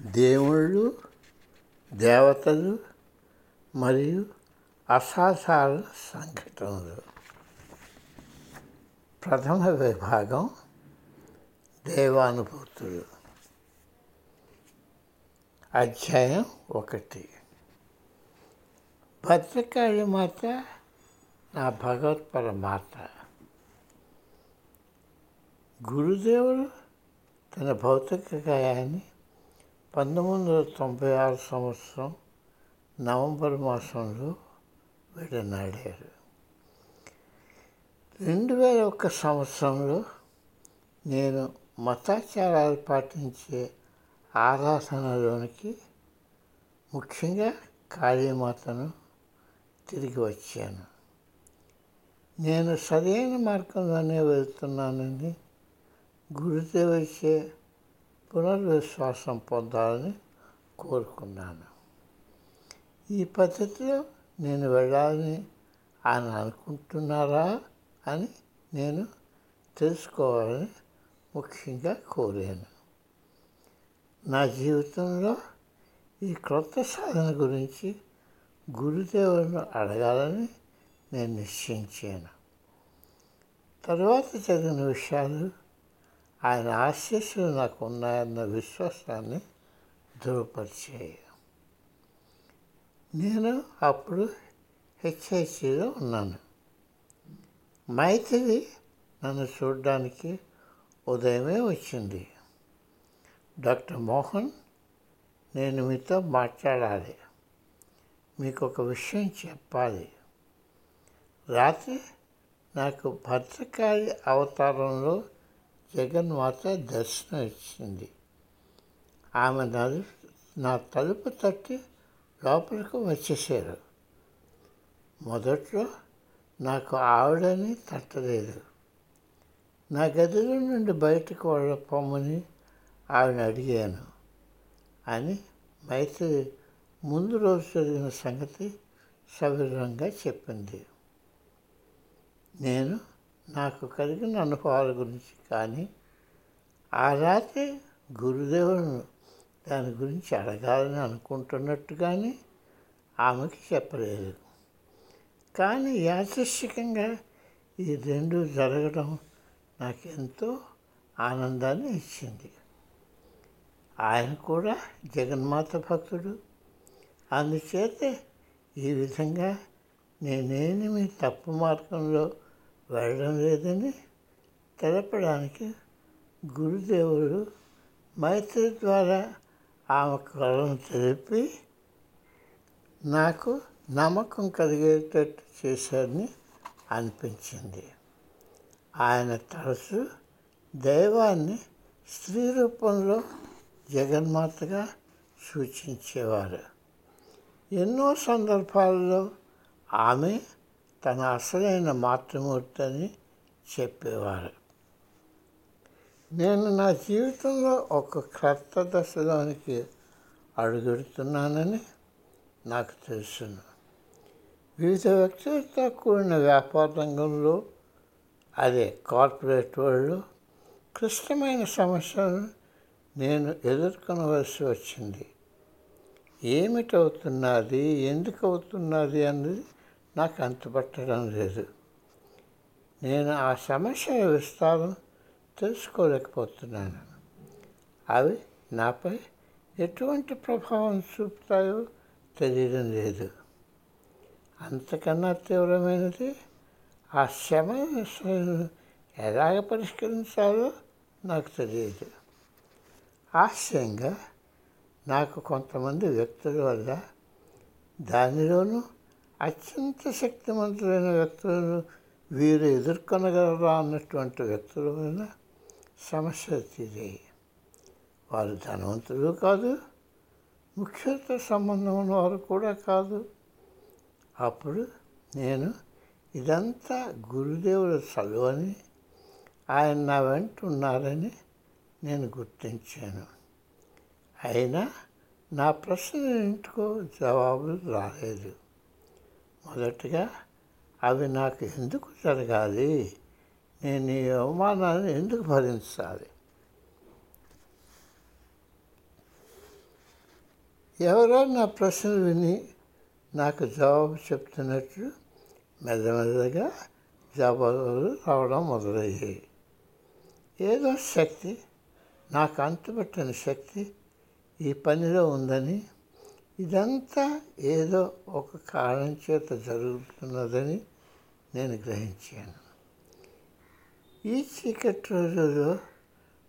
దేవుళ్ళు దేవతలు మరియు అసాధారణ సంఘటనలు. ప్రథమ విభాగం దేవానుభూతులు. అధ్యాయం ఒకటి. భద్రకాళి మాత నా భగవత్పర మాత గురుదేవుడు తన భౌతిక గాయాన్ని పంతొమ్మిది వందల తొంభై ఆరు సంవత్సరం నవంబర్ మాసంలో విడనాడారు రెండు వేల ఒక్క సంవత్సరంలో నేను మతాచారాలు పాటించే ఆరాధనలోనికి ముఖ్యంగా కాళీమాతను తిరిగి వచ్చాను. నేను సరైన మార్గంలోనే వెళ్తున్నానని గురుదేవిచే పునర్విశ్వాసం పొందాలని కోరుకున్నాను ఈ పద్ధతిలో నేను వెళ్ళాలని ఆయన అనుకుంటున్నారా అని నేను తెలుసుకోవాలని ముఖ్యంగా కోరాను నా జీవితంలో ఈ క్రొత్త సాధన గురించి గురుదేవులను అడగాలని నేను నిశ్చయించాను తర్వాత జరిగిన విషయాలు ఆయన ఆశీస్సులు నాకు ఉన్నాయన్న విశ్వాసాన్ని ధృవపరిచాయి. నేను అప్పుడు హెచ్ఐసిలో ఉన్నాను. మైథిలి నన్ను చూడడానికి ఉదయమే వచ్చింది. డాక్టర్ మోహన్ నేను మీతో మాట్లాడాలి. మీకు ఒక విషయం చెప్పాలి. రాత్రి నాకు భద్రకాళి అవతారంలో జగన్మాత దర్శనం ఇచ్చింది. ఆమె నలు నా తలుపు తట్టి లోపలికి వచ్చేసారు మొదట్లో నాకు ఆవిడని తట్టలేదు. నా గదిలో నుండి బయటకు వెళ్ళపొమ్మని ఆవిడ అడిగాను. అని మైత్రి ముందు రోజు జరిగిన సంగతి సవివరంగా చెప్పింది. నేను నాకు కలిగిన అనుభవాల గురించి కానీ ఆ రాత్రి గురుదేవులను దాని గురించి అడగాలని అనుకుంటున్నట్టు కానీ ఆమెకి చెప్పలేదు. కానీ యాదృశ్చికంగా ఈ రెండు జరగడం నాకు ఎంతో ఆనందాన్ని ఇచ్చింది. ఆయన కూడా జగన్మాత భక్తుడు. అందుచేత ఈ విధంగా నేనేమి తప్పు మార్గంలో వెళ్ళడం లేదని తెలపడానికి గురుదేవుడు మైత్రి ద్వారా ఆమె కళను తెలిపి నాకు నమ్మకం కలిగేటట్టు చేశారని అనిపించింది. ఆయన తరచు దైవాన్ని స్త్రీ రూపంలో జగన్మాతగా సూచించేవారు. ఎన్నో సందర్భాల్లో ఆమె తన అసలైన మాతృమూర్తి అని చెప్పేవారు. నేను నా జీవితంలో ఒక క్రొత్త దశలోనికి అడుగుడుతున్నానని నాకు తెలుసును. వివిధ వ్యక్తులతో కూడిన వ్యాపార రంగంలో అదే కార్పొరేట్ వరల్డ్లో క్లిష్టమైన సమస్యలను నేను ఎదుర్కొనవలసి వచ్చింది. ఏమిటవుతున్నది? ఎందుకు అవుతున్నది అన్నది నాకు అంతుపట్టడం లేదు. నేను ఆ సమస్య విస్తారం తెలుసుకోలేకపోతున్నాను. అవి నాపై ఎటువంటి ప్రభావం చూపుతాయో తెలియడం లేదు. అంతకన్నా తీవ్రమైనది ఆ సమస్యను ఎలాగ పరిష్కరించాలో నాకు తెలియదు. ఆశయంగా నాకు కొంతమంది వ్యక్తుల వల్ల దానిలోనూ అత్యంత శక్తివంతులైన వ్యక్తులను వీరు ఎదుర్కొనగలరా అన్నటువంటి వ్యక్తుల వల్ల సమస్య తీరే. వారు ధనవంతులు కాదు ముఖ్యత సంబంధం ఉన్నవారు కూడా కాదు. అప్పుడు నేను ఇదంతా గురుదేవుడు చదువని ఆయన నా వెంట ఉన్నారని నేను గుర్తించాను. అయినా నా ప్రశ్న ఇంటికో జవాబులు రాలేదు. మొదటగా అవి నాకు ఎందుకు జరగాలి? నేను ఈ అవమానాన్ని ఎందుకు భరించాలి? ఎవరో నా ప్రశ్నలు విని నాకు జవాబు చెప్తున్నట్లు మెల్లమెల్లగా జవాబులు రావడం మొదలయ్యాయి. ఏదో శక్తి నాకు అంతుపట్టని శక్తి ఈ పనిలో ఉందని ఇదంతా ఏదో ఒక కారణం చేత జరుగుతున్నదని నేను గ్రహించాను. ఈ చీకటి రోజుల్లో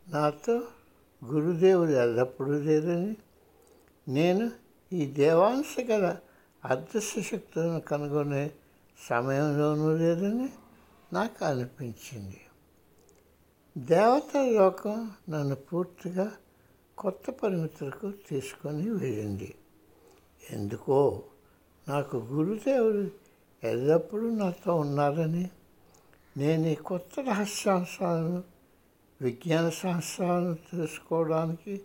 నాతో గురుదేవుడు ఎల్లప్పుడూ లేదని నేను ఈ దేవాంశ గల అదృశ్య శక్తులను కనుగొనే సమయంలోనూ లేదని నాకు అనిపించింది. దేవతల లోకం నన్ను పూర్తిగా కొత్త పరిమితులకు తీసుకొని వెళ్ళింది. ఎందుకో నాకు గురుదేవుడు ఎల్లప్పుడూ నాతో ఉన్నారని నేను ఈ కొత్త రహస్యాంశాలను విజ్ఞాన శాస్త్రాలను తెలుసుకోవడానికి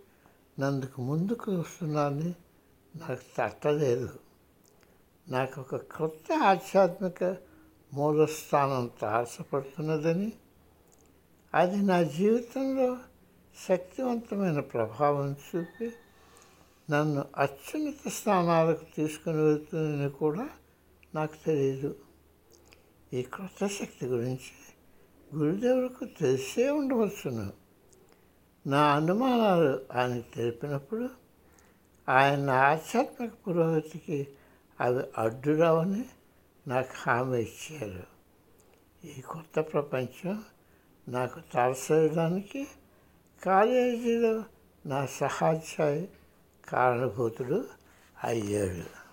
నందుకు ముందుకు వస్తున్నానని నాకు తట్టలేదు. నాకు ఒక కొత్త ఆధ్యాత్మిక మూలస్థానం తారసపడుతున్నదని అది నా జీవితంలో శక్తివంతమైన ప్రభావం చూపి నన్ను అత్యున్నత స్థానాలకు తీసుకుని వెళ్తుందని కూడా నాకు తెలియదు ఈ క్రొత్త శక్తి గురించి గురుదేవులకు తెలిసే ఉండవచ్చును. నా అనుమానాలు ఆయన తెలిపినప్పుడు ఆయన ఆధ్యాత్మిక పురోగతికి అవి అడ్డురావని నాకు హామీ ఇచ్చారు. ఈ కొత్త ప్రపంచం నాకు తలసేయడానికి కాలేజీలో నా సహాధ్యాయి కారణభూతుడు అయ్యాడు.